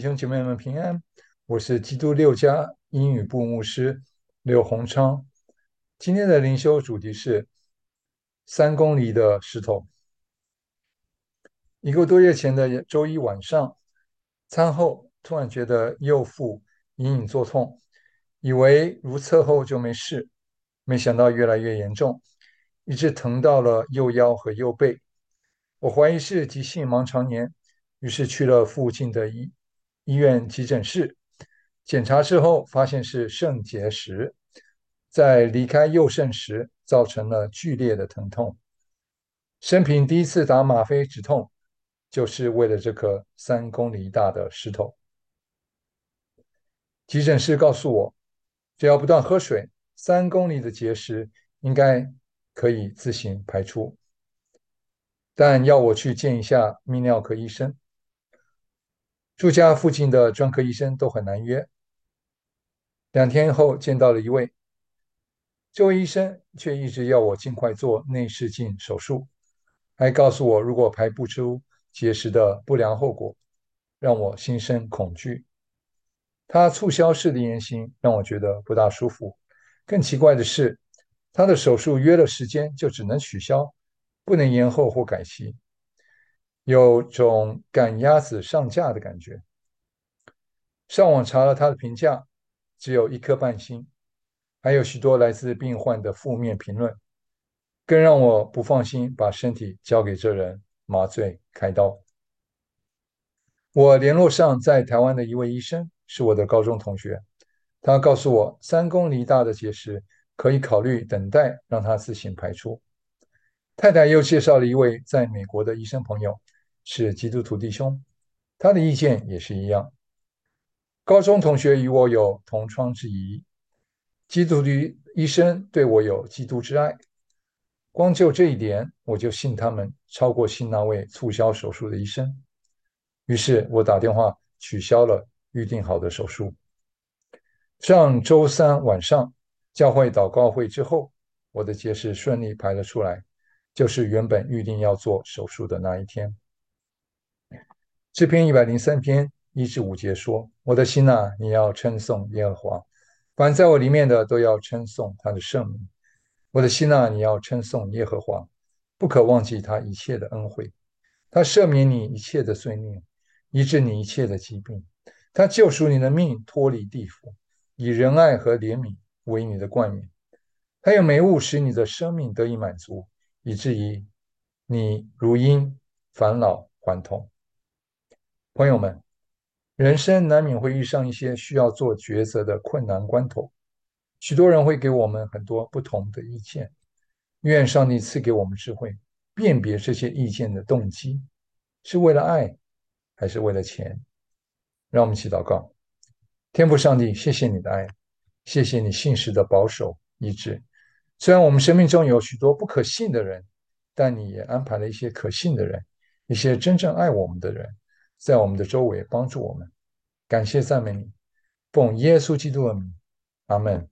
兄姐妹们平安，我是基督六家英语部牧师刘洪昌。今天的灵修主题是三公里的石头。一个多月前的周一晚上，餐后突然觉得右腹隐隐作痛，以为如厕后就没事，没想到越来越严重，一直疼到了右腰和右背。我怀疑是急性盲肠炎，于是去了附近的医。医院急诊室检查之后，发现是肾结石，在离开右肾时造成了剧烈的疼痛。生平第一次打吗啡止痛，就是为了这颗三公里大的石头。急诊室告诉我，只要不断喝水，三公里的结石应该可以自行排出，但要我去见一下泌尿科医生。住家附近的专科医生都很难约。两天后见到了一位，这位医生却一直要我尽快做内视镜手术，还告诉我如果排不出结石的不良后果，让我心生恐惧。他促销式的言行让我觉得不大舒服。更奇怪的是，他的手术约了时间就只能取消，不能延后或改期。有种赶鸭子上架的感觉。上网查了他的评价，只有一颗半星，还有许多来自病患的负面评论，更让我不放心把身体交给这人麻醉开刀。我联络上在台湾的一位医生，是我的高中同学，他告诉我三公里大的结石可以考虑等待，让他自行排出。太太又介绍了一位在美国的医生朋友。是基督徒弟兄，他的意见也是一样。高中同学与我有同窗之谊，基督徒医生对我有基督之爱。光就这一点，我就信他们超过信那位促销手术的医生。于是我打电话取消了预定好的手术。上周三晚上教会祷告会之后，我的结石顺利排了出来，就是原本预定要做手术的那一天。这篇一百零三篇一至五节说：“我的心呐，你要称颂耶和华；凡在我里面的，都要称颂他的圣名。我的心呐，你要称颂耶和华，不可忘记他一切的恩惠。他赦免你一切的罪孽，医治你一切的疾病。他救赎你的命，脱离地府，以仁爱和怜悯为你的冠冕。他用美物使你的生命得以满足，以至于你如因返老还童。”朋友们，人生难免会遇上一些需要做抉择的困难关头，许多人会给我们很多不同的意见。愿上帝赐给我们智慧，辨别这些意见的动机，是为了爱，还是为了钱？让我们一起祷告：天父上帝，谢谢你的爱，谢谢你信实的保守医治。虽然我们生命中有许多不可信的人，但你也安排了一些可信的人，一些真正爱我们的人。在我们的周围帮助我们，感谢赞美你，奉耶稣基督的名，阿门。